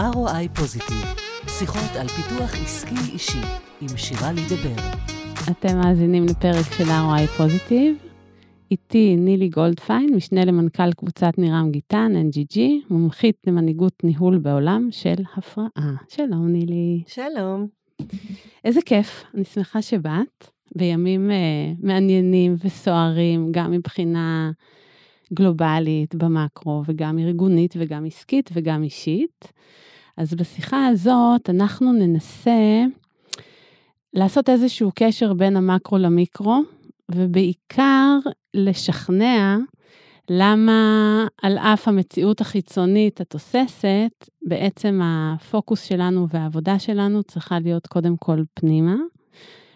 ROI פוזיטיב, שיחות על פיתוח עסקי אישי עם שירה לידבר. אתם מאזינים לפרק של ROI פוזיטיב. איתי נילי גולדפיין, משנה למנכ"ל קבוצת נירם גיטן, NGG, מומחית למנהיגות ניהול בעולם של הפרעה. שלום נילי. שלום. איזה כיף, אני שמחה שבאת, בימים uh, מעניינים וסוערים, גם מבחינה גלובלית במקרו, וגם ארגונית וגם עסקית וגם אישית. אז בשיחה הזאת אנחנו ננסה לעשות איזשהו קשר בין המקרו למיקרו, ובעיקר לשכנע למה על אף המציאות החיצונית התוססת, בעצם הפוקוס שלנו והעבודה שלנו צריכה להיות קודם כל פנימה.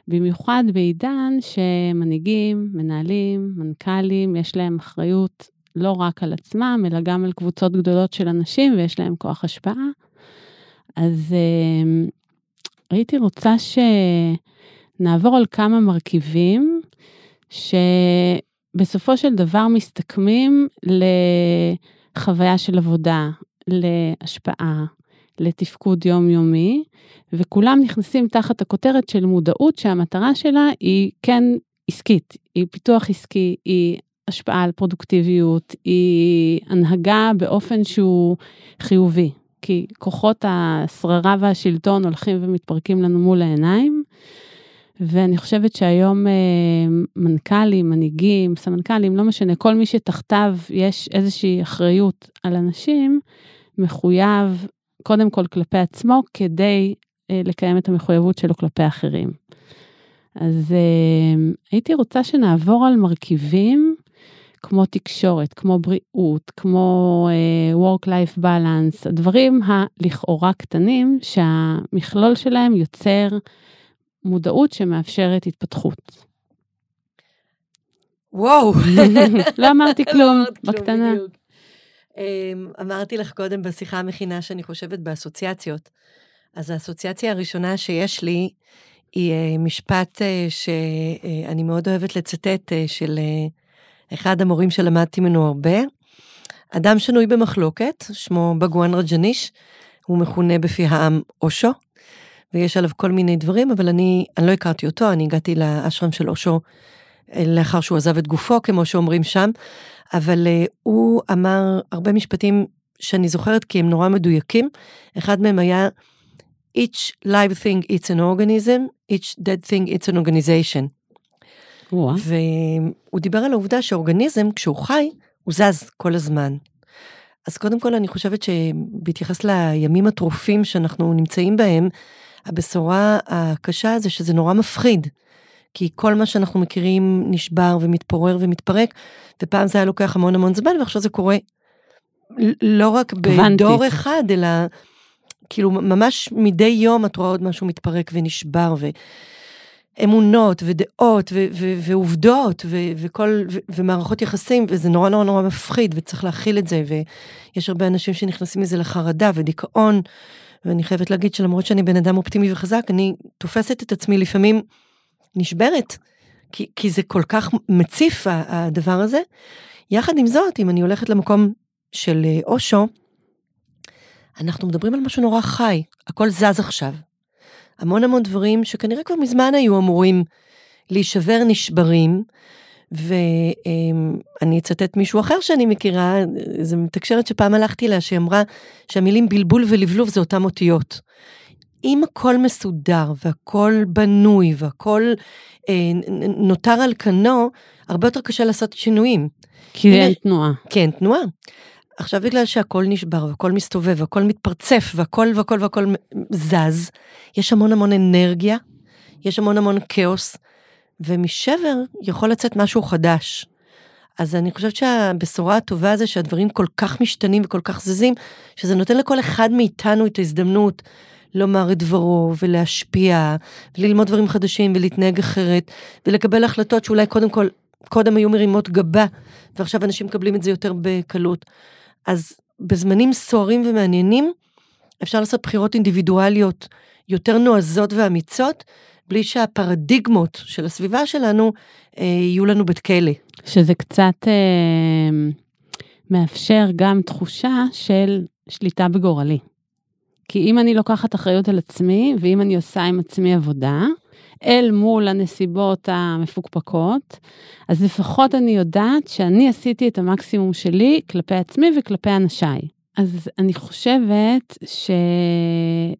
במיוחד בעידן שמנהיגים, מנהלים, מנכ"לים, יש להם אחריות לא רק על עצמם, אלא גם על קבוצות גדולות של אנשים ויש להם כוח השפעה. אז uh, הייתי רוצה שנעבור על כמה מרכיבים שבסופו של דבר מסתכמים לחוויה של עבודה, להשפעה, לתפקוד יומיומי, וכולם נכנסים תחת הכותרת של מודעות שהמטרה שלה היא כן עסקית, היא פיתוח עסקי, היא השפעה על פרודוקטיביות, היא הנהגה באופן שהוא חיובי, כי כוחות השררה והשלטון הולכים ומתפרקים לנו מול העיניים. ואני חושבת שהיום אה, מנכ"לים, מנהיגים, סמנכ"לים, לא משנה, כל מי שתחתיו יש איזושהי אחריות על אנשים, מחויב קודם כל כלפי עצמו, כדי אה, לקיים את המחויבות שלו כלפי אחרים. אז אה, הייתי רוצה שנעבור על מרכיבים כמו תקשורת, כמו בריאות, כמו uh, work-life balance, הדברים הלכאורה קטנים שהמכלול שלהם יוצר מודעות שמאפשרת התפתחות. וואו. לא אמרתי לא כלום, בקטנה. אמרתי לך קודם בשיחה המכינה שאני חושבת באסוציאציות. אז האסוציאציה הראשונה שיש לי היא אה, משפט אה, שאני מאוד אוהבת לצטט של אחד המורים שלמדתי ממנו הרבה. אדם שנוי במחלוקת, שמו בגואן רג'ניש, הוא מכונה בפי העם אושו, ויש עליו כל מיני דברים, אבל אני, אני לא הכרתי אותו, אני הגעתי לאשרם של אושו אה, לאחר שהוא עזב את גופו, כמו שאומרים שם, אבל uh, הוא אמר הרבה משפטים שאני זוכרת כי הם נורא מדויקים. אחד מהם היה, each live thing it's an organism, each dead thing it's an organization. והוא דיבר על העובדה שאורגניזם, כשהוא חי, הוא זז כל הזמן. אז קודם כל אני חושבת שבהתייחס לימים הטרופים שאנחנו נמצאים בהם, הבשורה הקשה זה שזה נורא מפחיד. כי כל מה שאנחנו מכירים נשבר ומתפורר ומתפרק, ופעם זה היה לוקח המון המון זמן, ועכשיו זה קורה. לא רק בדור אחד, אלא כאילו ממש מדי יום את רואה עוד משהו מתפרק ונשבר, ו... אמונות ודעות ו- ו- ועובדות ו- וכל, ו- ומערכות יחסים, וזה נורא נורא נורא מפחיד וצריך להכיל את זה, ויש הרבה אנשים שנכנסים מזה לחרדה ודיכאון, ואני חייבת להגיד שלמרות שאני בן אדם אופטימי וחזק, אני תופסת את עצמי לפעמים נשברת, כי, כי זה כל כך מציף הדבר הזה. יחד עם זאת, אם אני הולכת למקום של אה, אושו, אנחנו מדברים על משהו נורא חי, הכל זז עכשיו. המון המון דברים שכנראה כבר מזמן היו אמורים להישבר נשברים, ואני אצטט מישהו אחר שאני מכירה, זו מתקשרת שפעם הלכתי אליה, שהיא אמרה שהמילים בלבול ולבלוב זה אותם אותיות. אם הכל מסודר והכל בנוי והכל אה, נותר על כנו, הרבה יותר קשה לעשות שינויים. כי אין תנועה. כן, תנועה. עכשיו בגלל שהכל נשבר והכל מסתובב והכל מתפרצף והכל והכל והכל זז, יש המון המון אנרגיה, יש המון המון כאוס, ומשבר יכול לצאת משהו חדש. אז אני חושבת שהבשורה הטובה זה שהדברים כל כך משתנים וכל כך זזים, שזה נותן לכל אחד מאיתנו את ההזדמנות לומר את דברו ולהשפיע, וללמוד דברים חדשים ולהתנהג אחרת, ולקבל החלטות שאולי קודם כל, קודם היו מרימות גבה, ועכשיו אנשים מקבלים את זה יותר בקלות. אז בזמנים סוערים ומעניינים, אפשר לעשות בחירות אינדיבידואליות יותר נועזות ואמיצות, בלי שהפרדיגמות של הסביבה שלנו אה, יהיו לנו בית כלא. שזה קצת אה, מאפשר גם תחושה של שליטה בגורלי. כי אם אני לוקחת אחריות על עצמי, ואם אני עושה עם עצמי עבודה, אל מול הנסיבות המפוקפקות, אז לפחות אני יודעת שאני עשיתי את המקסימום שלי כלפי עצמי וכלפי אנשיי. אז אני חושבת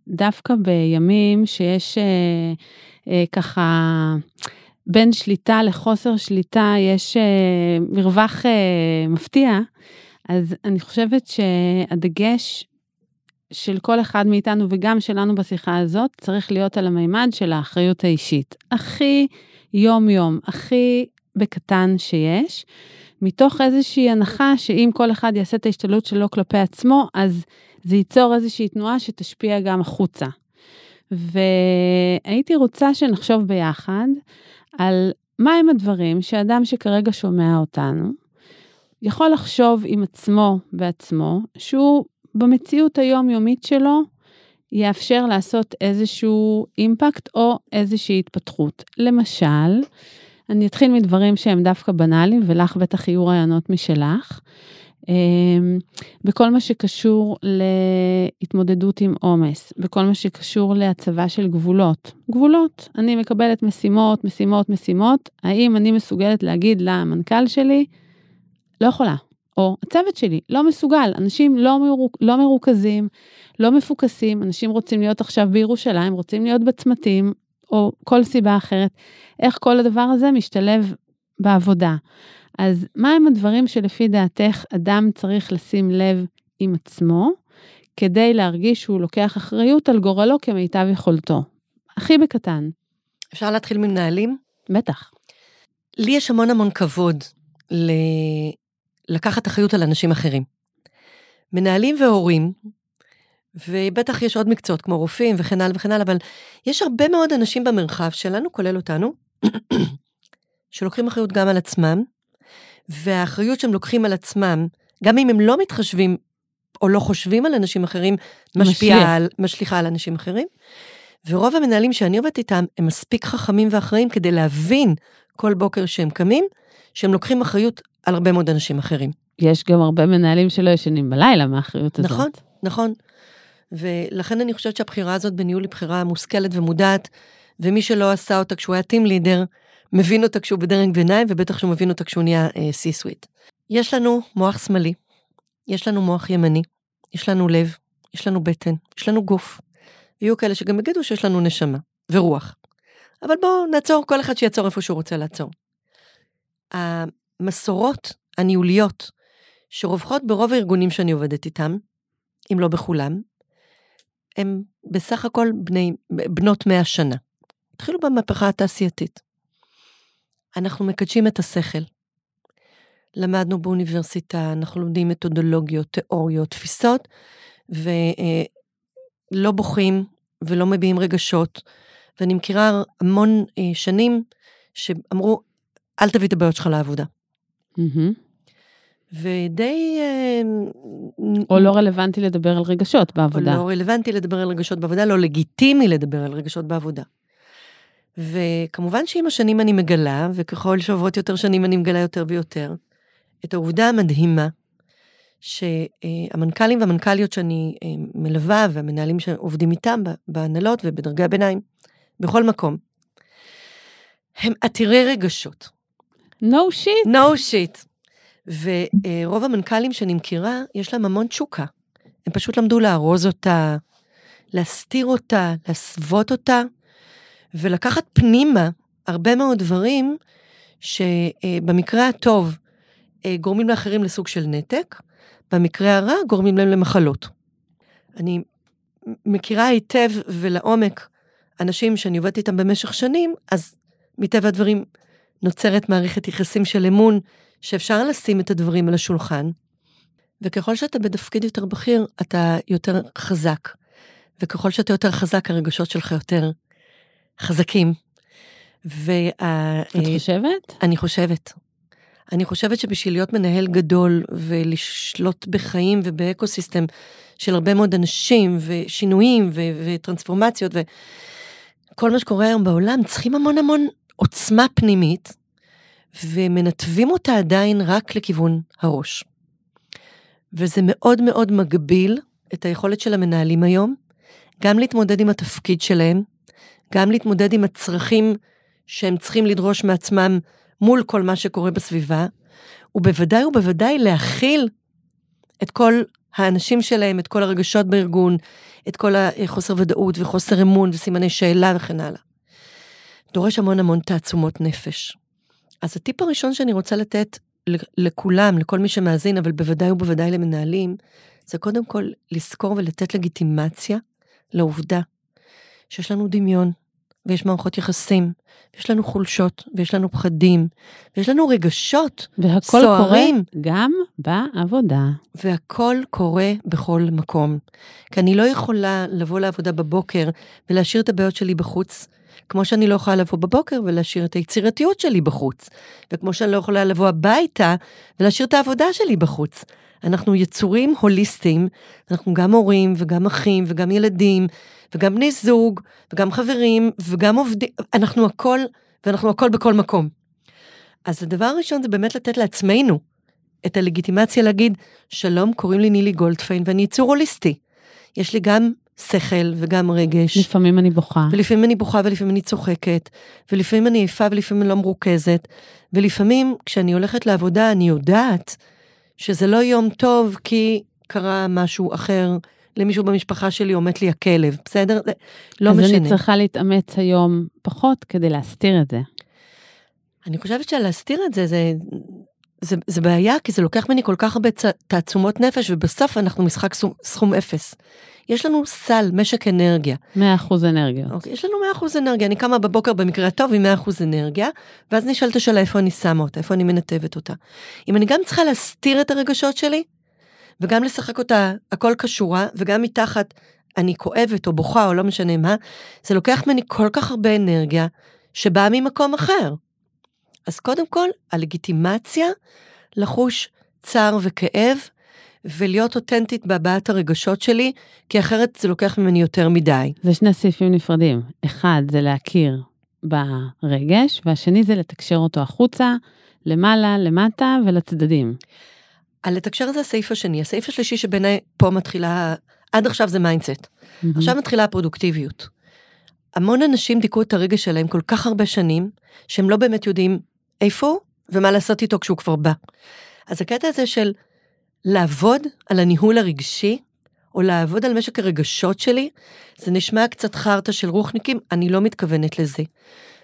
שדווקא בימים שיש אה, אה, ככה בין שליטה לחוסר שליטה, יש אה, מרווח אה, מפתיע, אז אני חושבת שהדגש של כל אחד מאיתנו וגם שלנו בשיחה הזאת צריך להיות על המימד של האחריות האישית. הכי יום-יום, הכי בקטן שיש, מתוך איזושהי הנחה שאם כל אחד יעשה את ההשתלות שלו כלפי עצמו, אז זה ייצור איזושהי תנועה שתשפיע גם החוצה. והייתי רוצה שנחשוב ביחד על מהם הדברים שאדם שכרגע שומע אותנו, יכול לחשוב עם עצמו בעצמו, שהוא במציאות היומיומית שלו יאפשר לעשות איזשהו אימפקט או איזושהי התפתחות. למשל, אני אתחיל מדברים שהם דווקא בנאליים, ולך בטח יהיו רעיונות משלך. אמ, בכל מה שקשור להתמודדות עם עומס, בכל מה שקשור להצבה של גבולות. גבולות, אני מקבלת משימות, משימות, משימות, האם אני מסוגלת להגיד למנכ"ל שלי, לא יכולה, או הצוות שלי לא מסוגל, אנשים לא, מרוכ... לא מרוכזים, לא מפוקסים, אנשים רוצים להיות עכשיו בירושלים, רוצים להיות בצמתים, או כל סיבה אחרת. איך כל הדבר הזה משתלב בעבודה. אז מהם הדברים שלפי דעתך אדם צריך לשים לב עם עצמו, כדי להרגיש שהוא לוקח אחריות על גורלו כמיטב יכולתו? הכי בקטן. אפשר להתחיל ממנהלים? בטח. לי יש המון המון כבוד ל... לקחת אחריות על אנשים אחרים. מנהלים והורים, ובטח יש עוד מקצועות כמו רופאים וכן הלאה וכן הלאה, אבל יש הרבה מאוד אנשים במרחב שלנו, כולל אותנו, שלוקחים אחריות גם על עצמם, והאחריות שהם לוקחים על עצמם, גם אם הם לא מתחשבים או לא חושבים על אנשים אחרים, משפיעה על, משליכה על אנשים אחרים. ורוב המנהלים שאני עובדת איתם, הם מספיק חכמים ואחראים כדי להבין כל בוקר שהם קמים, שהם לוקחים אחריות על הרבה מאוד אנשים אחרים. יש גם הרבה מנהלים שלא ישנים בלילה מהאחריות הזאת. נכון, נכון. ולכן אני חושבת שהבחירה הזאת בניהול היא בחירה מושכלת ומודעת, ומי שלא עשה אותה כשהוא היה טים לידר, מבין אותה כשהוא בדרג ביניים, ובטח כשהוא מבין אותה כשהוא נהיה סי-סוויט. Uh, יש לנו מוח שמאלי, יש לנו מוח ימני, יש לנו לב, יש לנו בטן, יש לנו גוף. ויהיו כאלה שגם יגידו שיש לנו נשמה ורוח. אבל בואו נעצור, כל אחד שיעצור איפה שהוא רוצה לעצור. המסורות הניהוליות שרווחות ברוב הארגונים שאני עובדת איתם, אם לא בכולם, הם בסך הכל בני, בנות מאה שנה. התחילו במהפכה התעשייתית. אנחנו מקדשים את השכל. למדנו באוניברסיטה, אנחנו לומדים מתודולוגיות, תיאוריות, תפיסות, ולא בוכים ולא מביעים רגשות. ואני מכירה המון אה, שנים שאמרו, אל תביא את הבעיות שלך לעבודה. Mm-hmm. ודי... אה, או לא רלוונטי לדבר על רגשות בעבודה. או לא רלוונטי לדבר על רגשות בעבודה, לא לגיטימי לדבר על רגשות בעבודה. וכמובן שעם השנים אני מגלה, וככל שעוברות יותר שנים אני מגלה יותר ויותר, את העובדה המדהימה שהמנכ"לים והמנכ"ליות שאני אה, מלווה והמנהלים שעובדים איתם בהנהלות ובדרגי הביניים, בכל מקום, הם עתירי רגשות. No shit. No shit. ורוב המנכ"לים שאני מכירה, יש להם המון תשוקה. הם פשוט למדו לארוז אותה, להסתיר אותה, להסוות אותה, ולקחת פנימה הרבה מאוד דברים שבמקרה הטוב אה, גורמים לאחרים לסוג של נתק, במקרה הרע גורמים להם למחלות. אני מכירה היטב ולעומק אנשים שאני עובדת איתם במשך שנים, אז מטבע הדברים נוצרת מערכת יחסים של אמון, שאפשר לשים את הדברים על השולחן, וככל שאתה בתפקיד יותר בכיר, אתה יותר חזק. וככל שאתה יותר חזק, הרגשות שלך יותר חזקים. וה... את חושבת? אני חושבת. אני חושבת שבשביל להיות מנהל גדול ולשלוט בחיים ובאקוסיסטם של הרבה מאוד אנשים ושינויים ו- וטרנספורמציות וכל מה שקורה היום בעולם, צריכים המון המון עוצמה פנימית, ומנתבים אותה עדיין רק לכיוון הראש. וזה מאוד מאוד מגביל את היכולת של המנהלים היום גם להתמודד עם התפקיד שלהם, גם להתמודד עם הצרכים שהם צריכים לדרוש מעצמם מול כל מה שקורה בסביבה, ובוודאי ובוודאי להכיל את כל האנשים שלהם, את כל הרגשות בארגון, את כל החוסר ודאות וחוסר אמון וסימני שאלה וכן הלאה. דורש המון המון תעצומות נפש. אז הטיפ הראשון שאני רוצה לתת לכולם, לכל מי שמאזין, אבל בוודאי ובוודאי למנהלים, זה קודם כל לזכור ולתת לגיטימציה לעובדה שיש לנו דמיון, ויש מערכות יחסים, ויש לנו חולשות, ויש לנו פחדים, ויש לנו רגשות והכל סוערים. קורה גם בעבודה. והכל קורה בכל מקום. כי אני לא יכולה לבוא לעבודה בבוקר ולהשאיר את הבעיות שלי בחוץ, כמו שאני לא יכולה לבוא בבוקר ולהשאיר את היצירתיות שלי בחוץ, וכמו שאני לא יכולה לבוא הביתה ולהשאיר את העבודה שלי בחוץ. אנחנו יצורים הוליסטיים, אנחנו גם הורים וגם אחים וגם ילדים וגם בני זוג וגם חברים וגם עובדים, אנחנו הכל, ואנחנו הכל בכל מקום. אז הדבר הראשון זה באמת לתת לעצמנו את הלגיטימציה להגיד, שלום, קוראים לי נילי גולדפיין ואני יצור הוליסטי. יש לי גם שכל וגם רגש. לפעמים אני בוכה. ולפעמים אני בוכה ולפעמים אני צוחקת, ולפעמים אני עייפה ולפעמים אני לא מרוכזת, ולפעמים כשאני הולכת לעבודה אני יודעת שזה לא יום טוב כי קרה משהו אחר למישהו במשפחה שלי או מת לי הכלב, בסדר? זה לא אז משנה. אני צריכה להתאמץ היום פחות כדי להסתיר את זה. אני חושבת שלהסתיר את זה, זה, זה, זה בעיה, כי זה לוקח ממני כל כך הרבה צ- תעצומות נפש, ובסוף אנחנו משחק סכום, סכום אפס. יש לנו סל, משק אנרגיה. 100% אנרגיות. אוקיי, יש לנו 100% אנרגיה, אני קמה בבוקר במקרה הטוב עם 100% אנרגיה, ואז נשאלת השאלה איפה אני שמה אותה, איפה אני מנתבת אותה. אם אני גם צריכה להסתיר את הרגשות שלי, וגם לשחק אותה הכל כשורה, וגם מתחת אני כואבת או בוכה או לא משנה מה, זה לוקח ממני כל כך הרבה אנרגיה, שבאה ממקום אחר. אז קודם כל, הלגיטימציה לחוש צער וכאב, ולהיות אותנטית בהבעת הרגשות שלי, כי אחרת זה לוקח ממני יותר מדי. זה שני סעיפים נפרדים. אחד זה להכיר ברגש, והשני זה לתקשר אותו החוצה, למעלה, למטה ולצדדים. על לתקשר זה הסעיף השני. הסעיף השלישי שבעיניי פה מתחילה, עד עכשיו זה mindset. עכשיו מתחילה הפרודוקטיביות. המון אנשים דיכאו את הרגש שלהם כל כך הרבה שנים, שהם לא באמת יודעים איפה הוא ומה לעשות איתו כשהוא כבר בא. אז הקטע הזה של לעבוד על הניהול הרגשי, או לעבוד על משק הרגשות שלי, זה נשמע קצת חרטא של רוחניקים, אני לא מתכוונת לזה.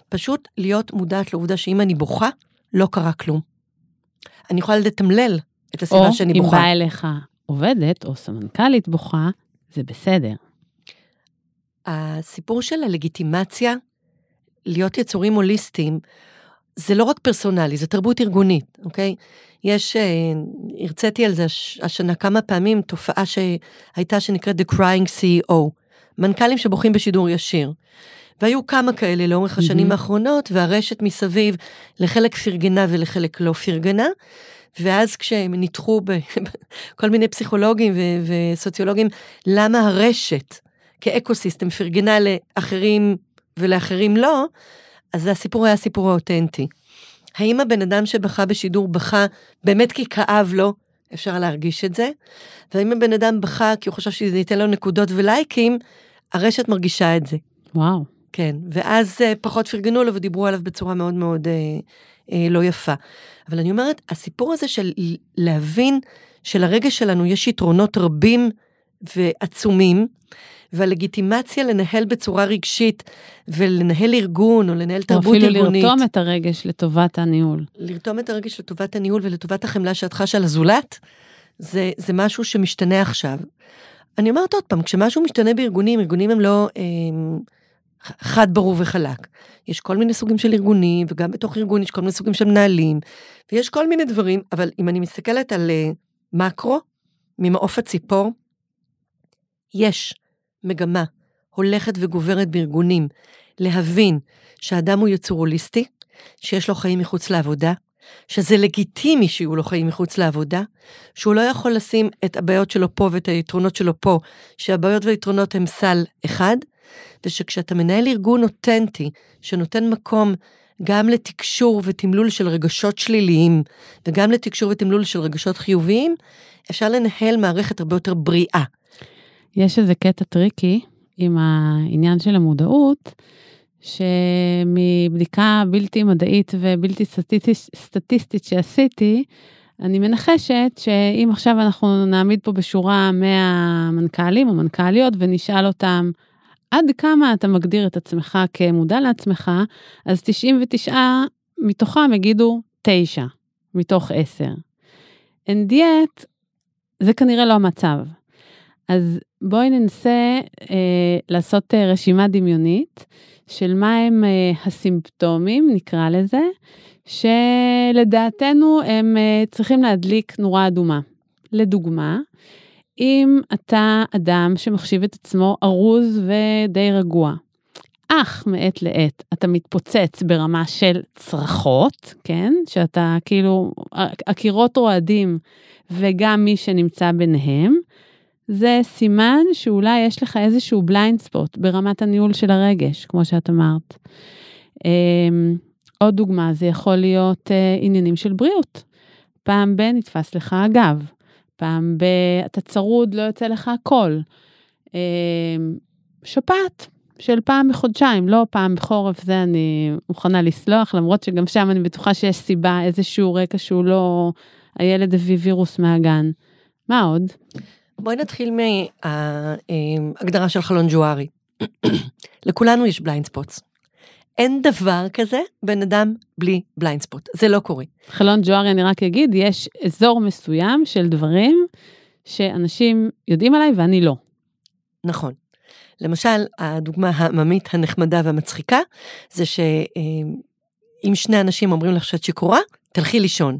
פשוט להיות מודעת לעובדה שאם אני בוכה, לא קרה כלום. אני יכולה לתמלל את הסיבה או שאני אם בוכה. באה אליך עובדת או סמנכ"לית בוכה, זה בסדר. הסיפור של הלגיטימציה, להיות יצורים הוליסטיים, זה לא רק פרסונלי, זה תרבות ארגונית, אוקיי? יש, אה, הרציתי על זה הש- השנה כמה פעמים, תופעה שהייתה שנקראת The Crying CEO, מנכ"לים שבוכים בשידור ישיר. והיו כמה כאלה לאורך השנים מהמם. האחרונות, והרשת מסביב לחלק פרגנה ולחלק לא פרגנה. ואז כשהם ניתחו בכל מיני פסיכולוגים ו- וסוציולוגים, למה הרשת כאקו סיסטם פרגנה לאחרים ולאחרים לא, אז הסיפור היה סיפור האותנטי. האם הבן אדם שבכה בשידור בכה באמת כי כאב לו, אפשר להרגיש את זה, והאם הבן אדם בכה כי הוא חושב שזה ייתן לו נקודות ולייקים, הרשת מרגישה את זה. וואו. כן, ואז אה, פחות פרגנו לו ודיברו עליו בצורה מאוד מאוד אה, אה, לא יפה. אבל אני אומרת, הסיפור הזה של להבין שלרגש שלנו יש יתרונות רבים ועצומים, והלגיטימציה לנהל בצורה רגשית ולנהל ארגון או לנהל או תרבות אפילו ארגונית. לרתום את הרגש לטובת הניהול. לרתום את הרגש לטובת הניהול ולטובת החמלה שאת חשה לזולת, זה, זה משהו שמשתנה עכשיו. אני אומרת עוד פעם, כשמשהו משתנה בארגונים, ארגונים הם לא אה, חד ברור וחלק. יש כל מיני סוגים של ארגונים, וגם בתוך ארגון יש כל מיני סוגים של מנהלים, ויש כל מיני דברים, אבל אם אני מסתכלת על אה, מקרו, ממעוף הציפור, יש מגמה הולכת וגוברת בארגונים להבין שהאדם הוא יצור הוליסטי, שיש לו חיים מחוץ לעבודה, שזה לגיטימי שיהיו לו חיים מחוץ לעבודה, שהוא לא יכול לשים את הבעיות שלו פה ואת היתרונות שלו פה, שהבעיות והיתרונות הם סל אחד, ושכשאתה מנהל ארגון אותנטי, שנותן מקום גם לתקשור ותמלול של רגשות שליליים, וגם לתקשור ותמלול של רגשות חיוביים, אפשר לנהל מערכת הרבה יותר בריאה. יש איזה קטע טריקי, עם העניין של המודעות, שמבדיקה בלתי מדעית ובלתי סטטיסטית, שעשיתי, אני מנחשת שאם עכשיו אנחנו נעמיד פה בשורה 100 מנכ"לים או מנכ"ליות ונשאל אותם, עד כמה אתה מגדיר את עצמך כמודע לעצמך, אז 99 מתוכם יגידו 9 מתוך 10. And yet, זה כנראה לא המצב. אז בואי ננסה אה, לעשות אה, רשימה דמיונית של מה הם אה, הסימפטומים, נקרא לזה, שלדעתנו הם אה, צריכים להדליק נורה אדומה. לדוגמה, אם אתה אדם שמחשיב את עצמו ארוז ודי רגוע, אך מעת לעת אתה מתפוצץ ברמה של צרחות, כן? שאתה כאילו, הקירות רועדים וגם מי שנמצא ביניהם, זה סימן שאולי יש לך איזשהו בליינד ספוט ברמת הניהול של הרגש, כמו שאת אמרת. אמ, עוד דוגמה, זה יכול להיות uh, עניינים של בריאות. פעם ב- נתפס לך הגב, פעם ב- אתה צרוד, לא יוצא לך קול. Uh, שפעת של פעם בחודשיים, לא פעם בחורף, זה אני מוכנה לסלוח, למרות שגם שם אני בטוחה שיש סיבה, איזשהו רקע שהוא לא, הילד הביא וירוס מהגן. מה עוד? בואי נתחיל מההגדרה של חלון ג'וארי. לכולנו יש blind spots. אין דבר כזה בן אדם בלי blind spot, זה לא קורה. חלון ג'וארי, אני רק אגיד, יש אזור מסוים של דברים שאנשים יודעים עליי ואני לא. נכון. למשל, הדוגמה העממית הנחמדה והמצחיקה, זה שאם שני אנשים אומרים לך שאת שיכורה, תלכי לישון.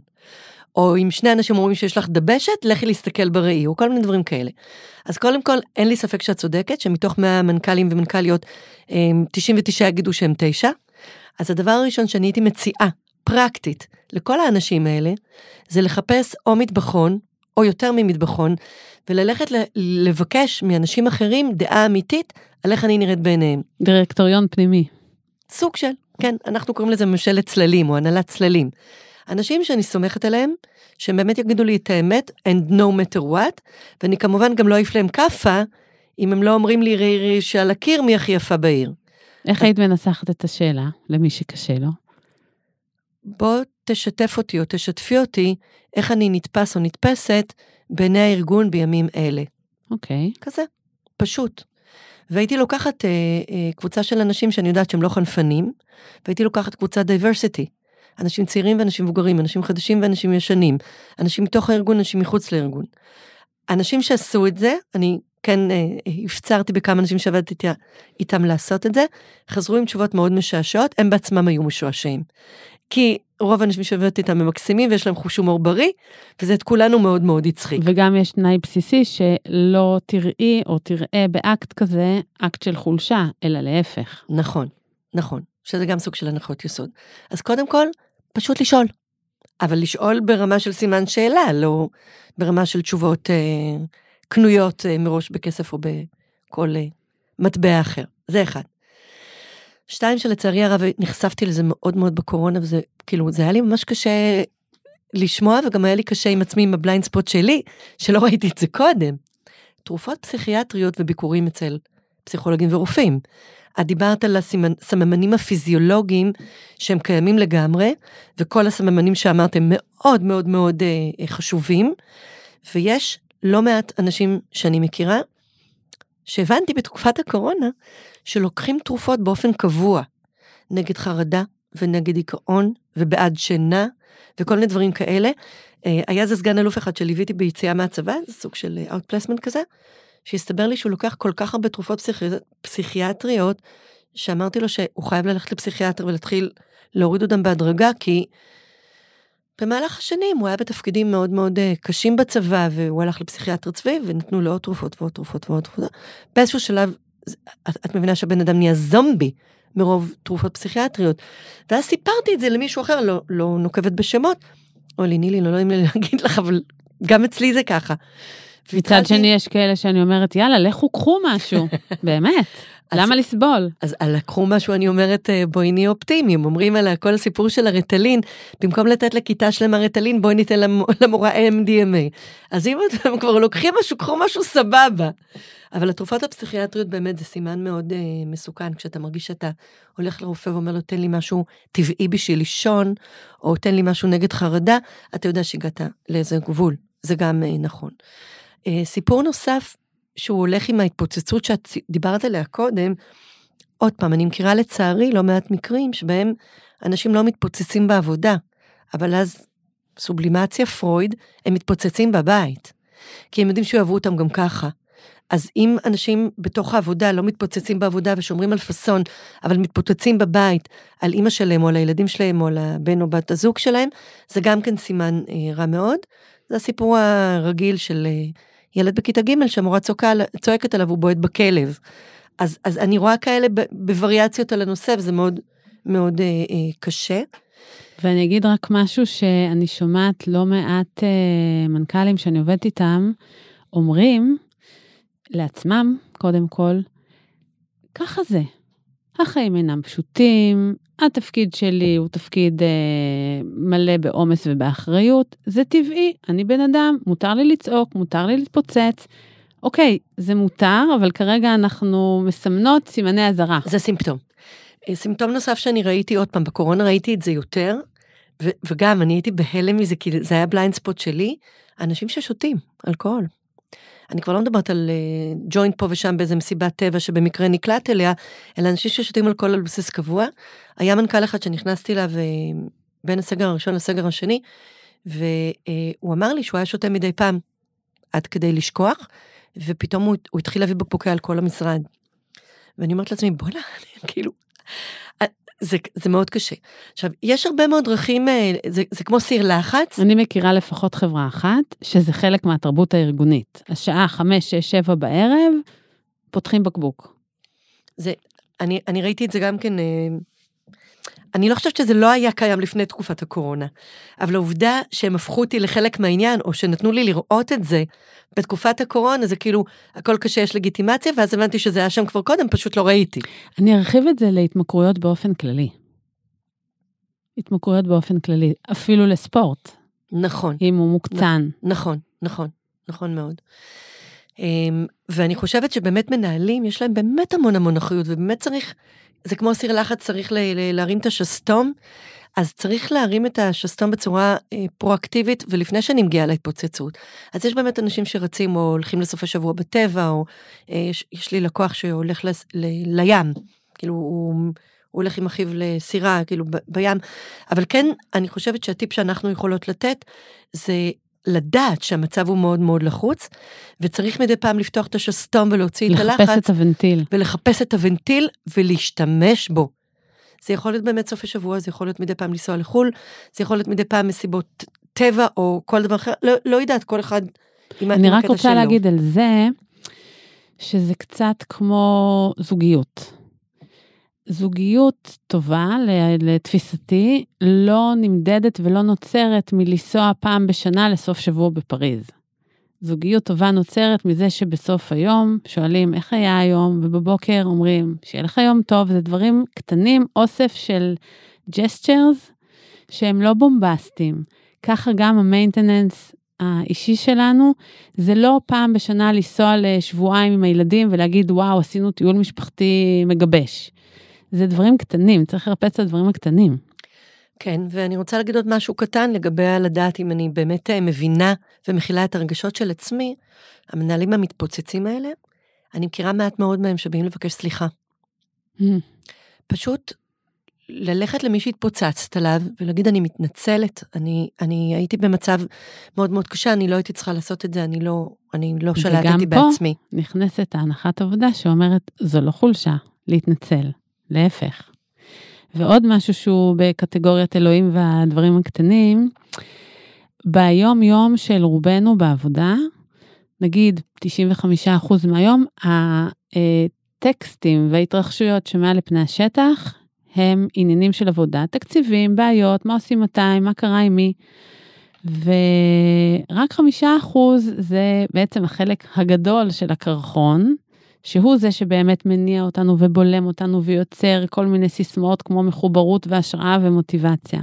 או אם שני אנשים אומרים שיש לך דבשת, לכי להסתכל בראי, או כל מיני דברים כאלה. אז קודם כל, אין לי ספק שאת צודקת, שמתוך 100 מנכ"לים ומנכ"ליות, 99 יגידו שהם 9. אז הדבר הראשון שאני הייתי מציעה, פרקטית, לכל האנשים האלה, זה לחפש או מטבחון, או יותר ממטבחון, וללכת לבקש מאנשים אחרים דעה אמיתית על איך אני נראית בעיניהם. דירקטוריון פנימי. סוג של, כן, אנחנו קוראים לזה ממשלת צללים, או הנהלת צללים. אנשים שאני סומכת עליהם, שהם באמת יגידו לי את האמת, and no matter what, ואני כמובן גם לא אעיף להם כאפה, אם הם לא אומרים לי רי שעל הקיר מי הכי יפה בעיר. איך היית מנסחת את השאלה למי שקשה לו? בוא תשתף אותי או תשתפי אותי איך אני נתפס או נתפסת בעיני הארגון בימים אלה. אוקיי. Okay. כזה, פשוט. והייתי לוקחת אה, אה, קבוצה של אנשים שאני יודעת שהם לא חנפנים, והייתי לוקחת קבוצת דייברסיטי. אנשים צעירים ואנשים מבוגרים, אנשים חדשים ואנשים ישנים, אנשים מתוך הארגון, אנשים מחוץ לארגון. אנשים שעשו את זה, אני כן אה, הפצרתי בכמה אנשים שעבדתי איתם לעשות את זה, חזרו עם תשובות מאוד משעשעות, הם בעצמם היו משועשעים. כי רוב האנשים שעבדתי איתם הם מקסימים ויש להם חוש הומור בריא, וזה את כולנו מאוד מאוד הצחיק. וגם יש תנאי בסיסי שלא תראי או תראה באקט כזה אקט של חולשה, אלא להפך. נכון, נכון, שזה גם סוג של הנחות יסוד. אז קודם כל, פשוט לשאול. אבל לשאול ברמה של סימן שאלה, לא ברמה של תשובות אה, קנויות אה, מראש בכסף או בכל אה, מטבע אחר. זה אחד. שתיים, שלצערי הרב נחשפתי לזה מאוד מאוד בקורונה, וזה כאילו, זה היה לי ממש קשה לשמוע, וגם היה לי קשה עם עצמי עם ה blind spot שלי, שלא ראיתי את זה קודם. תרופות פסיכיאטריות וביקורים אצל פסיכולוגים ורופאים. את דיברת על הסממנים הפיזיולוגיים שהם קיימים לגמרי, וכל הסממנים שאמרתם מאוד מאוד מאוד אה, חשובים, ויש לא מעט אנשים שאני מכירה, שהבנתי בתקופת הקורונה, שלוקחים תרופות באופן קבוע, נגד חרדה ונגד דיכאון ובעד שינה וכל מיני דברים כאלה. אה, היה זה סגן אלוף אחד שליוויתי ביציאה מהצבא, זה סוג של outplacement כזה, שהסתבר לי שהוא לוקח כל כך הרבה תרופות פסיכי... פסיכיאטריות, שאמרתי לו שהוא חייב ללכת לפסיכיאטר ולהתחיל להוריד אותם בהדרגה, כי במהלך השנים הוא היה בתפקידים מאוד מאוד אה, קשים בצבא, והוא הלך לפסיכיאטר צבאי, ונתנו לו עוד תרופות ועוד תרופות ועוד תרופות. באיזשהו שלב, את, את מבינה שהבן אדם נהיה זומבי מרוב תרופות פסיכיאטריות. ואז סיפרתי את זה למישהו אחר, לא, לא נוקבת בשמות. אוי, נילי, לא נעים לי להגיד לך, אבל גם אצלי זה ככה. מצד שני יש כאלה שאני אומרת, יאללה, לכו קחו משהו, באמת. אז- למה לסבול? אז לקחו משהו, אני אומרת, אה, בואי נהיה אופטימיים, אומרים על כל הסיפור של הרטלין, במקום לתת לכיתה שלמה רטלין, בואי ניתן למ- למורה MDMA. אז אם אתם כבר לוקחים משהו, קחו משהו סבבה. אבל התרופות הפסיכיאטריות באמת זה סימן מאוד אה, מסוכן, כשאתה מרגיש שאתה הולך לרופא ואומר לו, תן לי משהו טבעי בשביל לישון, או תן לי משהו נגד חרדה, אתה יודע שהגעת לאיזה גבול, זה גם אה, נכון. אה, סיפור נוסף, שהוא הולך עם ההתפוצצות שאת דיברת עליה קודם, עוד פעם, אני מכירה לצערי לא מעט מקרים שבהם אנשים לא מתפוצצים בעבודה, אבל אז סובלימציה פרויד, הם מתפוצצים בבית, כי הם יודעים שיאהבו אותם גם ככה. אז אם אנשים בתוך העבודה לא מתפוצצים בעבודה ושומרים על פאסון, אבל מתפוצצים בבית על אימא שלהם או על הילדים שלהם או על הבן או בת הזוג שלהם, זה גם כן סימן אה, רע מאוד. זה הסיפור הרגיל של אה, ילד בכיתה ג' שהמורה צועקת עליו, הוא בועט בכלב. אז, אז אני רואה כאלה בווריאציות על הנושא, וזה מאוד מאוד אה, אה, קשה. ואני אגיד רק משהו שאני שומעת לא מעט אה, מנכ"לים שאני עובדת איתם, אומרים לעצמם, קודם כל, ככה זה. החיים אינם פשוטים, התפקיד שלי הוא תפקיד אה, מלא בעומס ובאחריות, זה טבעי, אני בן אדם, מותר לי לצעוק, מותר לי להתפוצץ. אוקיי, זה מותר, אבל כרגע אנחנו מסמנות סימני אזהרה. זה סימפטום. אה, סימפטום נוסף שאני ראיתי, עוד פעם, בקורונה ראיתי את זה יותר, ו- וגם אני הייתי בהלם מזה, כי זה היה בליינד ספוט שלי, אנשים ששותים אלכוהול. אני כבר לא מדברת על uh, ג'וינט פה ושם באיזה מסיבת טבע שבמקרה נקלט אליה, אלא אנשים ששותים אלכוהול על בסיס קבוע. היה מנכ"ל אחד שנכנסתי אליו uh, בין הסגר הראשון לסגר השני, והוא אמר לי שהוא היה שותה מדי פעם, עד כדי לשכוח, ופתאום הוא, הוא התחיל להביא בקבוקי אלכוהול למשרד. ואני אומרת לעצמי, בוא'נה, כאילו... זה, זה מאוד קשה. עכשיו, יש הרבה מאוד דרכים, אה, זה, זה כמו סיר לחץ. אני מכירה לפחות חברה אחת, שזה חלק מהתרבות הארגונית. השעה חמש, שש, שבע בערב, פותחים בקבוק. זה, אני, אני ראיתי את זה גם כן, אה, אני לא חושבת שזה לא היה קיים לפני תקופת הקורונה, אבל העובדה שהם הפכו אותי לחלק מהעניין, או שנתנו לי לראות את זה בתקופת הקורונה, זה כאילו, הכל קשה, יש לגיטימציה, ואז הבנתי שזה היה שם כבר קודם, פשוט לא ראיתי. אני ארחיב את זה להתמכרויות באופן כללי. התמכרויות באופן כללי, אפילו לספורט, נכון, אם הוא מוקצן. נכון, נכון, נכון מאוד. אמ, ואני חושבת שבאמת מנהלים, יש להם באמת המון המון אחריות, ובאמת צריך, זה כמו סיר לחץ, צריך ל- ל- להרים את השסתום, אז צריך להרים את השסתום בצורה אה, פרואקטיבית, ולפני שאני מגיעה להתפוצצות. אז יש באמת אנשים שרצים או הולכים לסופי שבוע בטבע, או אה, יש, יש לי לקוח שהולך לס, ל, לים, כאילו הוא, הוא הולך עם אחיו לסירה, כאילו בים, אבל כן, אני חושבת שהטיפ שאנחנו יכולות לתת, זה לדעת שהמצב הוא מאוד מאוד לחוץ, וצריך מדי פעם לפתוח את השסתום ולהוציא את הלחץ. לחפש את הוונטיל. ולחפש את הוונטיל ולהשתמש בו. זה יכול להיות באמת סוף השבוע, זה יכול להיות מדי פעם לנסוע לחו"ל, זה יכול להיות מדי פעם מסיבות טבע או כל דבר אחר, לא, לא יודעת, כל אחד עם אני רק רוצה שלו. להגיד על זה, שזה קצת כמו זוגיות. זוגיות טובה, לתפיסתי, לא נמדדת ולא נוצרת מלנסוע פעם בשנה לסוף שבוע בפריז. זוגיות טובה נוצרת מזה שבסוף היום שואלים איך היה היום, ובבוקר אומרים שיהיה לך יום טוב, זה דברים קטנים, אוסף של ג'סטשרס שהם לא בומבסטיים. ככה גם המיינטננס האישי שלנו, זה לא פעם בשנה לנסוע לשבועיים עם הילדים ולהגיד, וואו, עשינו טיול משפחתי מגבש. זה דברים קטנים, צריך לרפץ את הדברים הקטנים. כן, ואני רוצה להגיד עוד משהו קטן לגבי לדעת אם אני באמת אה, מבינה ומכילה את הרגשות של עצמי, המנהלים המתפוצצים האלה, אני מכירה מעט מאוד מהם שבאים לבקש סליחה. פשוט ללכת למי שהתפוצצת עליו ולהגיד אני מתנצלת, אני, אני הייתי במצב מאוד מאוד קשה, אני לא הייתי צריכה לעשות את זה, אני לא, אני לא וגם שלטתי פה- בעצמי. נכנסת ההנחת עבודה שאומרת, זו לא חולשה, להתנצל, להפך. ועוד משהו שהוא בקטגוריית אלוהים והדברים הקטנים, ביום-יום של רובנו בעבודה, נגיד 95% מהיום, הטקסטים וההתרחשויות שמעל לפני השטח הם עניינים של עבודה, תקציבים, בעיות, מה עושים מתי, מה קרה עם מי. ורק חמישה אחוז זה בעצם החלק הגדול של הקרחון, שהוא זה שבאמת מניע אותנו ובולם אותנו ויוצר כל מיני סיסמאות כמו מחוברות והשראה ומוטיבציה.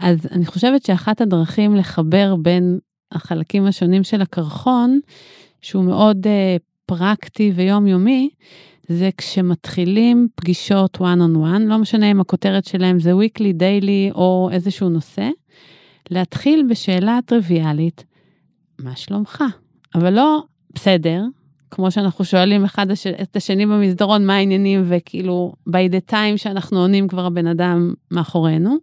אז אני חושבת שאחת הדרכים לחבר בין החלקים השונים של הקרחון, שהוא מאוד uh, פרקטי ויומיומי, זה כשמתחילים פגישות one on one, לא משנה אם הכותרת שלהם זה weekly, daily או איזשהו נושא, להתחיל בשאלה טריוויאלית, מה שלומך? אבל לא בסדר, כמו שאנחנו שואלים אחד הש... את השני במסדרון מה העניינים, וכאילו by the time שאנחנו עונים כבר הבן אדם מאחורינו,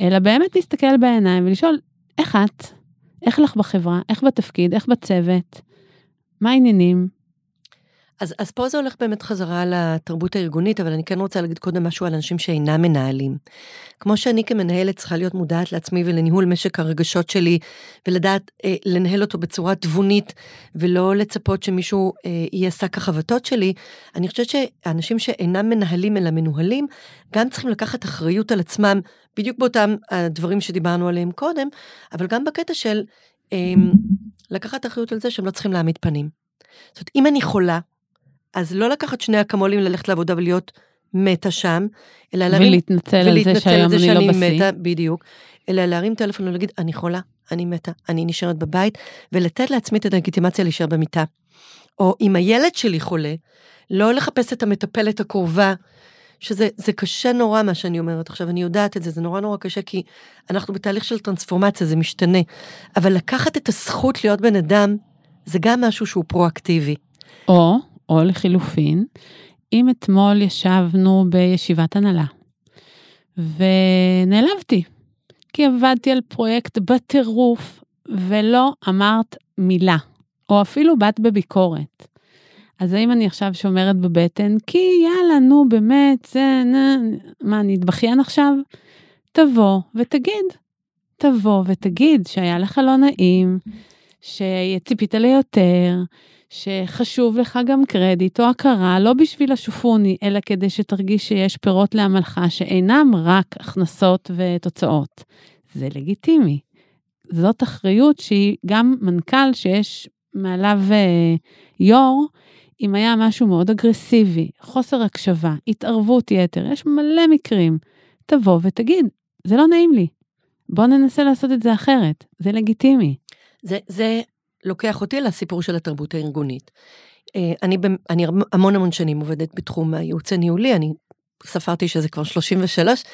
אלא באמת להסתכל בעיניים ולשאול, איך את? איך לך בחברה? איך בתפקיד? איך בצוות? מה העניינים? אז, אז פה זה הולך באמת חזרה לתרבות הארגונית, אבל אני כן רוצה להגיד קודם משהו על אנשים שאינם מנהלים. כמו שאני כמנהלת צריכה להיות מודעת לעצמי ולניהול משק הרגשות שלי, ולדעת אה, לנהל אותו בצורה תבונית, ולא לצפות שמישהו אה, יהיה שק החבטות שלי, אני חושבת שאנשים שאינם מנהלים אלא מנוהלים, גם צריכים לקחת אחריות על עצמם, בדיוק באותם הדברים שדיברנו עליהם קודם, אבל גם בקטע של אה, לקחת אחריות על זה שהם לא צריכים להעמיד פנים. זאת אומרת, אם אני חולה, אז לא לקחת שני אקמולים ללכת לעבודה ולהיות מתה שם, אלא להרים... ולהתנצל על זה שהיום אני לא בשיא. מתה, בדיוק. אלא להרים טלפון ולהגיד, אני חולה, אני מתה, אני נשארת בבית, ולתת לעצמי את הלגיטימציה להישאר במיטה. או אם הילד שלי חולה, לא לחפש את המטפלת הקרובה, שזה קשה נורא מה שאני אומרת עכשיו, אני יודעת את זה, זה נורא נורא קשה, כי אנחנו בתהליך של טרנספורמציה, זה משתנה. אבל לקחת את הזכות להיות בן אדם, זה גם משהו שהוא פרואקטיבי. או או לחילופין, אם אתמול ישבנו בישיבת הנהלה, ונעלבתי, כי עבדתי על פרויקט בטירוף, ולא אמרת מילה, או אפילו באת בביקורת. אז האם אני עכשיו שומרת בבטן, כי יאללה, נו, באמת, זה, נה, מה, אני אתבכיין עכשיו? תבוא ותגיד. תבוא ותגיד שהיה לך לא נעים, שציפית ליותר, שחשוב לך גם קרדיט או הכרה, לא בשביל השופוני, אלא כדי שתרגיש שיש פירות לעמלך שאינם רק הכנסות ותוצאות. זה לגיטימי. זאת אחריות שהיא גם מנכ"ל שיש מעליו אה, יו"ר, אם היה משהו מאוד אגרסיבי, חוסר הקשבה, התערבות יתר, יש מלא מקרים. תבוא ותגיד, זה לא נעים לי, בוא ננסה לעשות את זה אחרת, זה לגיטימי. זה, זה לוקח אותי לסיפור של התרבות הארגונית. אה, אני, אני המון המון שנים עובדת בתחום הייעוץ הניהולי, אני ספרתי שזה כבר 33,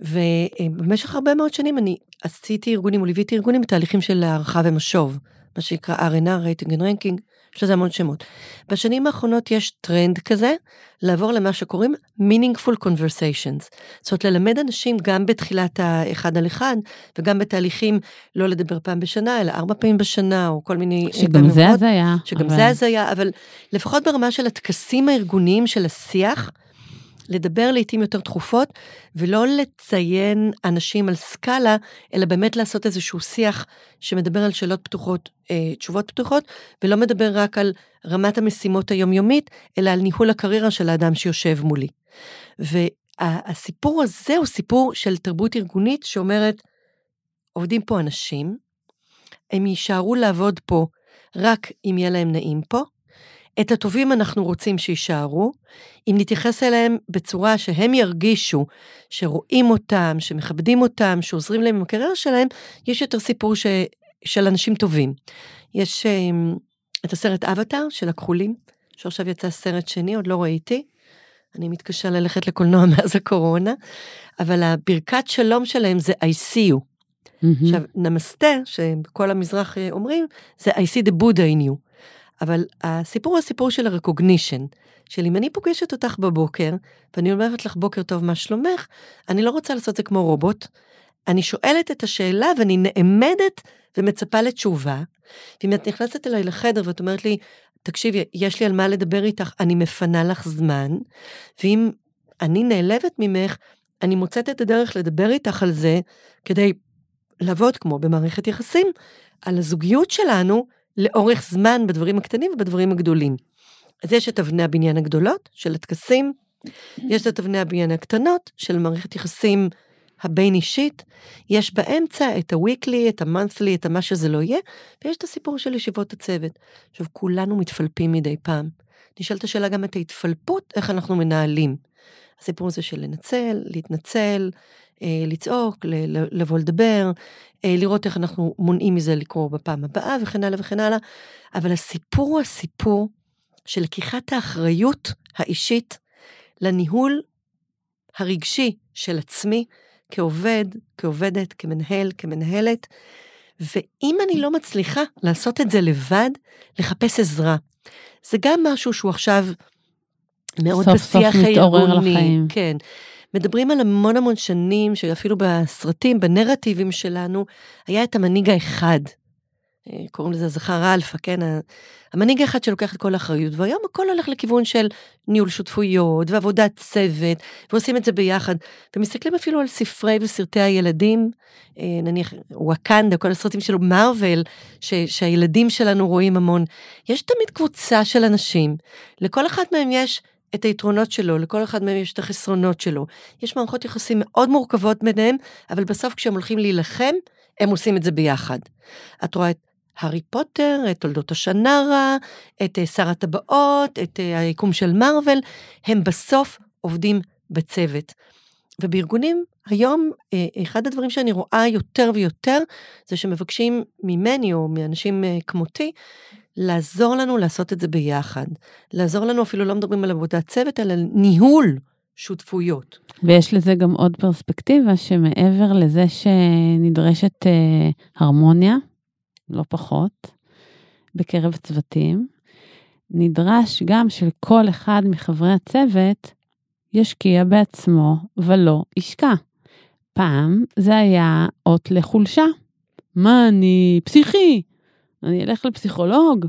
ובמשך הרבה מאוד שנים אני עשיתי ארגונים, או ליוויתי ארגונים בתהליכים של הערכה ומשוב, מה שנקרא R&R, rating and ranking, יש לזה המון שמות. בשנים האחרונות יש טרנד כזה, לעבור למה שקוראים meaningful conversations. זאת אומרת, ללמד אנשים גם בתחילת האחד על אחד, וגם בתהליכים לא לדבר פעם בשנה, אלא ארבע פעמים בשנה, או כל מיני... שגם זה הזיה. שגם אבל... זה הזיה, אבל לפחות ברמה של הטקסים הארגוניים של השיח, לדבר לעיתים יותר תכופות, ולא לציין אנשים על סקאלה, אלא באמת לעשות איזשהו שיח שמדבר על שאלות פתוחות, אה, תשובות פתוחות, ולא מדבר רק על רמת המשימות היומיומית, אלא על ניהול הקריירה של האדם שיושב מולי. והסיפור הזה הוא סיפור של תרבות ארגונית שאומרת, עובדים פה אנשים, הם יישארו לעבוד פה רק אם יהיה להם נעים פה, את הטובים אנחנו רוצים שיישארו, אם נתייחס אליהם בצורה שהם ירגישו שרואים אותם, שמכבדים אותם, שעוזרים להם עם הקריירה שלהם, יש יותר סיפור ש... של אנשים טובים. יש um, את הסרט אבטאר של הכחולים, שעכשיו יצא סרט שני, עוד לא ראיתי. אני מתקשה ללכת לקולנוע מאז הקורונה, אבל הברכת שלום שלהם זה I see you. Mm-hmm. עכשיו, נמסטה, שכל המזרח אה, אומרים, זה I see the Buddha in you. אבל הסיפור הוא הסיפור של הרקוגנישן, של אם אני פוגשת אותך בבוקר, ואני אומרת לך בוקר טוב, מה שלומך? אני לא רוצה לעשות זה כמו רובוט. אני שואלת את השאלה ואני נעמדת ומצפה לתשובה. ואם את נכנסת אליי לחדר ואת אומרת לי, תקשיבי, יש לי על מה לדבר איתך, אני מפנה לך זמן, ואם אני נעלבת ממך, אני מוצאת את הדרך לדבר איתך על זה, כדי לעבוד כמו במערכת יחסים, על הזוגיות שלנו, לאורך זמן בדברים הקטנים ובדברים הגדולים. אז יש את אבני הבניין הגדולות של הטקסים, יש את אבני הבניין הקטנות של מערכת יחסים הבין אישית, יש באמצע את ה-weekly, את ה-monthly, את מה שזה לא יהיה, ויש את הסיפור של ישיבות הצוות. עכשיו, כולנו מתפלפים מדי פעם. נשאלת השאלה גם את ההתפלפות, איך אנחנו מנהלים. הסיפור הזה של לנצל, להתנצל, לצעוק, לבוא לדבר, אה, לראות איך אנחנו מונעים מזה לקרות בפעם הבאה וכן הלאה וכן הלאה. אבל הסיפור הוא הסיפור של לקיחת האחריות האישית לניהול הרגשי של עצמי כעובד, כעובדת, כמנהל, כמנהלת. ואם אני לא מצליחה לעשות את זה לבד, לחפש עזרה. זה גם משהו שהוא עכשיו מאוד סוף בשיח סוף מתעורר הארגוני. לחיים. כן. מדברים על המון המון שנים, שאפילו בסרטים, בנרטיבים שלנו, היה את המנהיג האחד. אה, קוראים לזה זכר אלפא, כן? המנהיג האחד שלוקח את כל האחריות, והיום הכל הולך לכיוון של ניהול שותפויות ועבודת צוות, ועושים את זה ביחד. ומסתכלים אפילו על ספרי וסרטי הילדים, אה, נניח וואקנדה, כל הסרטים של מארוול, שהילדים שלנו רואים המון. יש תמיד קבוצה של אנשים, לכל אחד מהם יש את היתרונות שלו, לכל אחד מהם יש את החסרונות שלו. יש מערכות יחסים מאוד מורכבות ביניהם, אבל בסוף כשהם הולכים להילחם, הם עושים את זה ביחד. את רואה את הארי פוטר, את תולדות השנרה, את אה, שר הטבעות, את אה, היקום של מארוול, הם בסוף עובדים בצוות. ובארגונים, היום, אה, אחד הדברים שאני רואה יותר ויותר, זה שמבקשים ממני או מאנשים כמותי, לעזור לנו לעשות את זה ביחד. לעזור לנו, אפילו לא מדברים על עבודת צוות, אלא ניהול שותפויות. ויש לזה גם עוד פרספקטיבה שמעבר לזה שנדרשת אה, הרמוניה, לא פחות, בקרב צוותים, נדרש גם שלכל אחד מחברי הצוות ישקיע בעצמו ולא ישקע. פעם זה היה אות לחולשה. מה, אני פסיכי? אני אלך לפסיכולוג?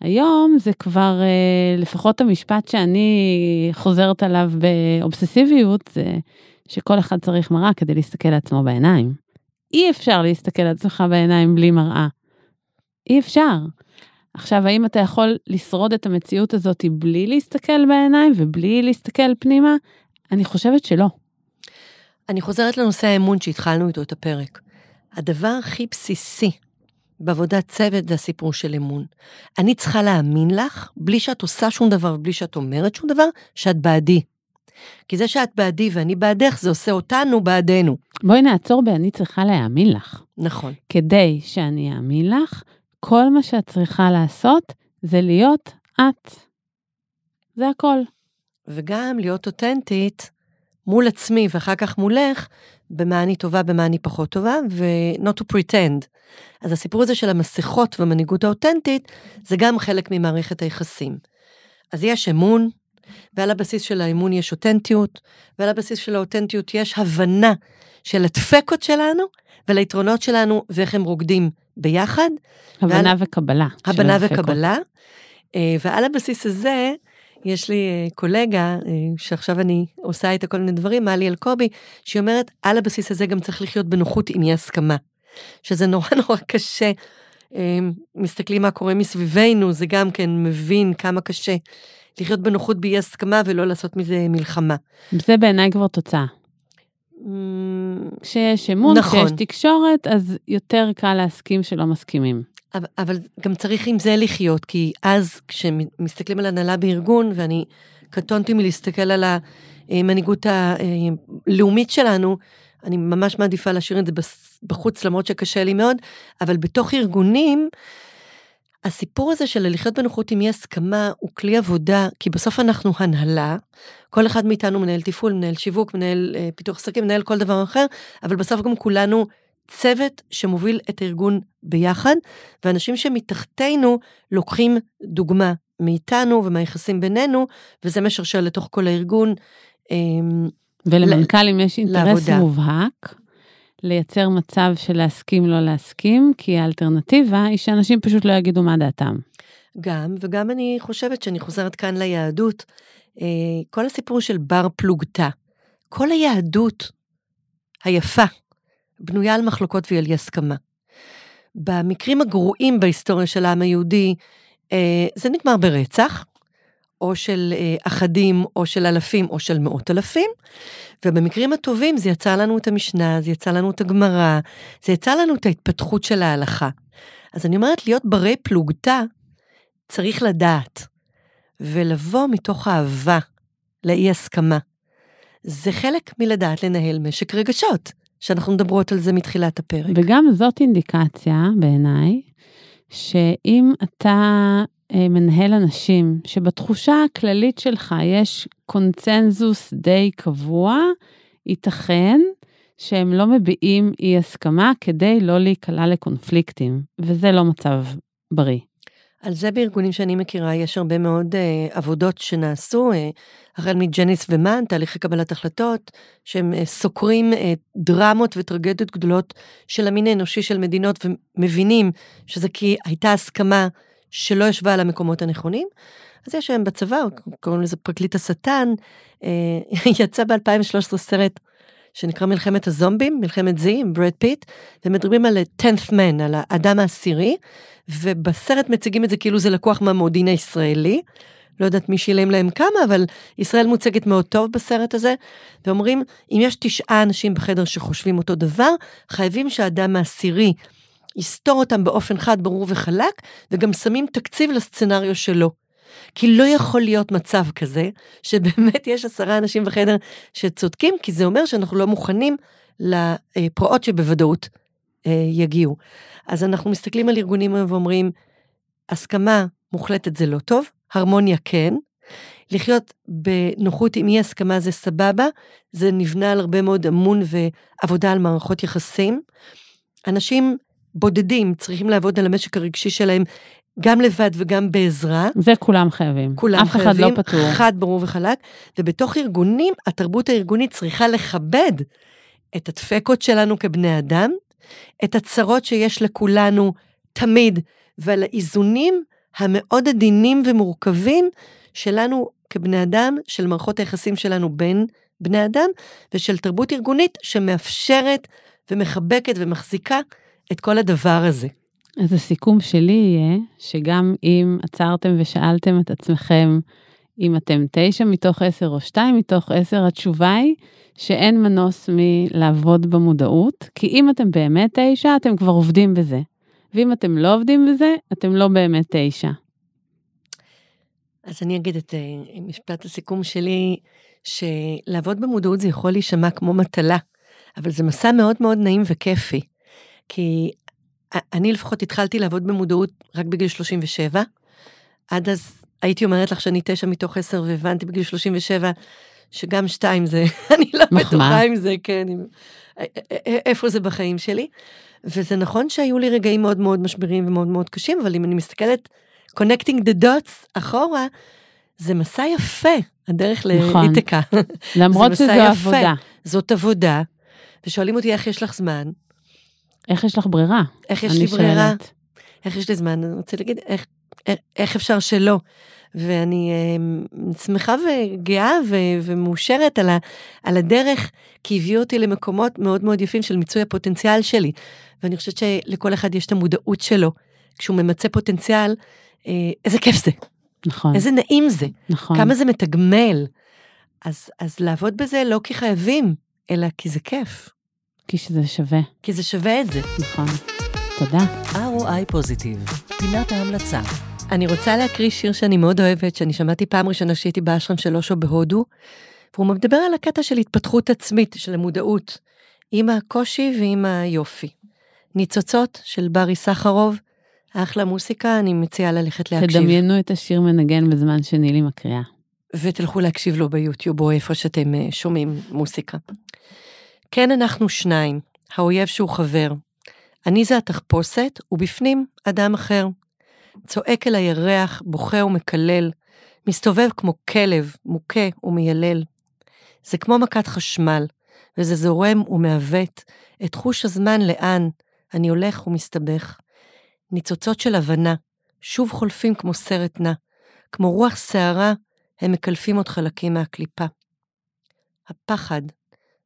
היום זה כבר, אה, לפחות המשפט שאני חוזרת עליו באובססיביות, זה שכל אחד צריך מראה כדי להסתכל לעצמו בעיניים. אי אפשר להסתכל לעצמך בעיניים בלי מראה. אי אפשר. עכשיו, האם אתה יכול לשרוד את המציאות הזאת בלי להסתכל בעיניים ובלי להסתכל פנימה? אני חושבת שלא. אני חוזרת לנושא האמון שהתחלנו איתו את הפרק. הדבר הכי בסיסי בעבודת צוות זה הסיפור של אמון. אני צריכה להאמין לך, בלי שאת עושה שום דבר ובלי שאת אומרת שום דבר, שאת בעדי. כי זה שאת בעדי ואני בעדך, זה עושה אותנו בעדנו. בואי נעצור ב"אני צריכה להאמין לך". נכון. כדי שאני אאמין לך, כל מה שאת צריכה לעשות זה להיות את. זה הכל. וגם להיות אותנטית מול עצמי ואחר כך מולך, במה אני טובה, במה אני פחות טובה, ו-not to pretend. אז הסיפור הזה של המסכות והמנהיגות האותנטית, זה גם חלק ממערכת היחסים. אז יש אמון, ועל הבסיס של האמון יש אותנטיות, ועל הבסיס של האותנטיות יש הבנה של הדפקות שלנו, וליתרונות שלנו, ואיך הם רוקדים ביחד. הבנה ועל- וקבלה. הבנה. וקבלה. אה, ועל הבסיס הזה, יש לי אה, קולגה, אה, שעכשיו אני עושה איתה כל מיני דברים, מלי אלקובי, שהיא אומרת, על הבסיס הזה גם צריך לחיות בנוחות עם אי הסכמה. שזה נורא נורא קשה. אה, מסתכלים מה קורה מסביבנו, זה גם כן מבין כמה קשה לחיות בנוחות באי הסכמה ולא לעשות מזה מלחמה. זה בעיניי כבר תוצאה. אמ, כשיש אמון, נכון. כשיש תקשורת, אז יותר קל להסכים שלא מסכימים. אבל, אבל גם צריך עם זה לחיות, כי אז כשמסתכלים על הנהלה בארגון, ואני קטונתי מלהסתכל על המנהיגות הלאומית שלנו, אני ממש מעדיפה להשאיר את זה בחוץ, למרות שקשה לי מאוד, אבל בתוך ארגונים, הסיפור הזה של לחיות בנוחות עם אי הסכמה הוא כלי עבודה, כי בסוף אנחנו הנהלה, כל אחד מאיתנו מנהל תפעול, מנהל שיווק, מנהל אה, פיתוח עסקים, מנהל כל דבר אחר, אבל בסוף גם כולנו צוות שמוביל את הארגון ביחד, ואנשים שמתחתנו לוקחים דוגמה מאיתנו ומהיחסים בינינו, וזה משרשר לתוך כל הארגון. אמ, ולמנכ"לים יש אינטרס לעבודה. מובהק לייצר מצב של להסכים לא להסכים, כי האלטרנטיבה היא שאנשים פשוט לא יגידו מה דעתם. גם, וגם אני חושבת שאני חוזרת כאן ליהדות, אה, כל הסיפור של בר פלוגתא, כל היהדות היפה בנויה על מחלוקות ועל אי הסכמה. במקרים הגרועים בהיסטוריה של העם היהודי, אה, זה נגמר ברצח, או של אה, אחדים, או של אלפים, או של מאות אלפים, ובמקרים הטובים זה יצא לנו את המשנה, זה יצא לנו את הגמרא, זה יצא לנו את ההתפתחות של ההלכה. אז אני אומרת, להיות ברי פלוגתא, צריך לדעת. ולבוא מתוך אהבה לאי הסכמה. זה חלק מלדעת לנהל משק רגשות, שאנחנו מדברות על זה מתחילת הפרק. וגם זאת אינדיקציה, בעיניי, שאם אתה אה, מנהל אנשים, שבתחושה הכללית שלך יש קונצנזוס די קבוע, ייתכן שהם לא מביעים אי הסכמה כדי לא להיקלע לקונפליקטים, וזה לא מצב בריא. על זה בארגונים שאני מכירה יש הרבה מאוד אה, עבודות שנעשו, אה, החל מג'ניס ומן, תהליכי קבלת החלטות, שהם אה, סוקרים אה, דרמות וטרגדיות גדולות של המין האנושי של מדינות ומבינים שזה כי הייתה הסכמה שלא ישבה על המקומות הנכונים. אז יש היום בצבא, קוראים לזה פרקליט השטן, אה, יצא ב-2013 סרט שנקרא מלחמת הזומבים, מלחמת Z עם ברד פיט, ומדברים על 10th man, על האדם העשירי, ובסרט מציגים את זה כאילו זה לקוח מהמודיעין הישראלי. לא יודעת מי שילם להם כמה, אבל ישראל מוצגת מאוד טוב בסרט הזה, ואומרים, אם יש תשעה אנשים בחדר שחושבים אותו דבר, חייבים שהאדם העשירי יסתור אותם באופן חד, ברור וחלק, וגם שמים תקציב לסצנריו שלו. כי לא יכול להיות מצב כזה, שבאמת יש עשרה אנשים בחדר שצודקים, כי זה אומר שאנחנו לא מוכנים לפרעות שבוודאות אה, יגיעו. אז אנחנו מסתכלים על ארגונים ואומרים, הסכמה מוחלטת זה לא טוב, הרמוניה כן, לחיות בנוחות עם אי הסכמה זה סבבה, זה נבנה על הרבה מאוד אמון ועבודה על מערכות יחסים. אנשים בודדים צריכים לעבוד על המשק הרגשי שלהם גם לבד וגם בעזרה. זה כולם חייבים. כולם אף חייבים, אחד לא פטור. חד, ברור וחלק. ובתוך ארגונים, התרבות הארגונית צריכה לכבד את הדפקות שלנו כבני אדם, את הצרות שיש לכולנו תמיד, ועל האיזונים המאוד עדינים ומורכבים שלנו כבני אדם, של מערכות היחסים שלנו בין בני אדם, ושל תרבות ארגונית שמאפשרת ומחבקת ומחזיקה את כל הדבר הזה. אז הסיכום שלי יהיה שגם אם עצרתם ושאלתם את עצמכם אם אתם תשע מתוך עשר או שתיים מתוך עשר, התשובה היא שאין מנוס מלעבוד במודעות, כי אם אתם באמת תשע, אתם כבר עובדים בזה. ואם אתם לא עובדים בזה, אתם לא באמת תשע. אז אני אגיד את אה, משפט הסיכום שלי, שלעבוד במודעות זה יכול להישמע כמו מטלה, אבל זה מסע מאוד מאוד נעים וכיפי. כי אני לפחות התחלתי לעבוד במודעות רק בגיל 37. עד אז הייתי אומרת לך שאני תשע מתוך עשר, והבנתי בגיל 37 שגם שתיים זה, אני לא בטוחה אם זה, כן, איפה זה בחיים שלי. וזה נכון שהיו לי רגעים מאוד מאוד משברים ומאוד מאוד קשים, אבל אם אני מסתכלת, connecting the dots אחורה, זה מסע יפה, הדרך נכון. לאיתקה. למרות שזו יפה. עבודה. זאת עבודה, ושואלים אותי איך יש לך זמן, איך יש לך ברירה? איך יש לי ברירה, שואלת. איך יש לי זמן, אני רוצה להגיד, איך, איך, איך אפשר שלא. ואני אה, שמחה וגאה ו, ומאושרת על, ה, על הדרך, כי הביאו אותי למקומות מאוד מאוד יפים של מיצוי הפוטנציאל שלי. ואני חושבת שלכל אחד יש את המודעות שלו. כשהוא ממצה פוטנציאל, אה, איזה כיף זה, נכון, איזה נעים זה, נכון. כמה זה מתגמל. אז, אז לעבוד בזה לא כי חייבים, אלא כי זה כיף, כי שזה שווה, כי זה שווה את זה. נכון. תודה. ROI פוזיטיב, פינת ההמלצה. אני רוצה להקריא שיר שאני מאוד אוהבת, שאני שמעתי פעם ראשונה שהייתי באשרם של אושו בהודו, והוא מדבר על הקטע של התפתחות עצמית, של המודעות, עם הקושי ועם היופי. ניצוצות של ברי סחרוב, אחלה מוסיקה, אני מציעה ללכת להקשיב. תדמיינו את השיר מנגן בזמן שנילי מקריאה. ותלכו להקשיב לו ביוטיוב או איפה שאתם אה, שומעים מוסיקה. כן, אנחנו שניים, האויב שהוא חבר. אני זה התחפושת, ובפנים אדם אחר. צועק אל הירח, בוכה ומקלל, מסתובב כמו כלב, מוכה ומיילל. זה כמו מכת חשמל, וזה זורם ומעוות את חוש הזמן לאן אני הולך ומסתבך. ניצוצות של הבנה, שוב חולפים כמו סרט נע, כמו רוח שערה, הם מקלפים עוד חלקים מהקליפה. הפחד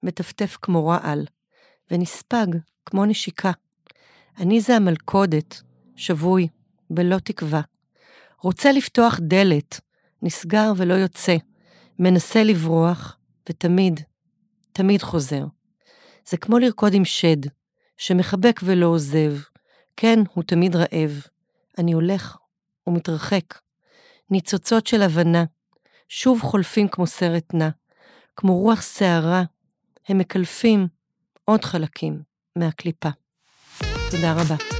מטפטף כמו רעל, ונספג כמו נשיקה. אני זה המלכודת, שבוי, בלא תקווה. רוצה לפתוח דלת, נסגר ולא יוצא, מנסה לברוח, ותמיד, תמיד חוזר. זה כמו לרקוד עם שד, שמחבק ולא עוזב. כן, הוא תמיד רעב. אני הולך ומתרחק. ניצוצות של הבנה, שוב חולפים כמו סרט נע, כמו רוח שערה, הם מקלפים עוד חלקים מהקליפה. תודה רבה.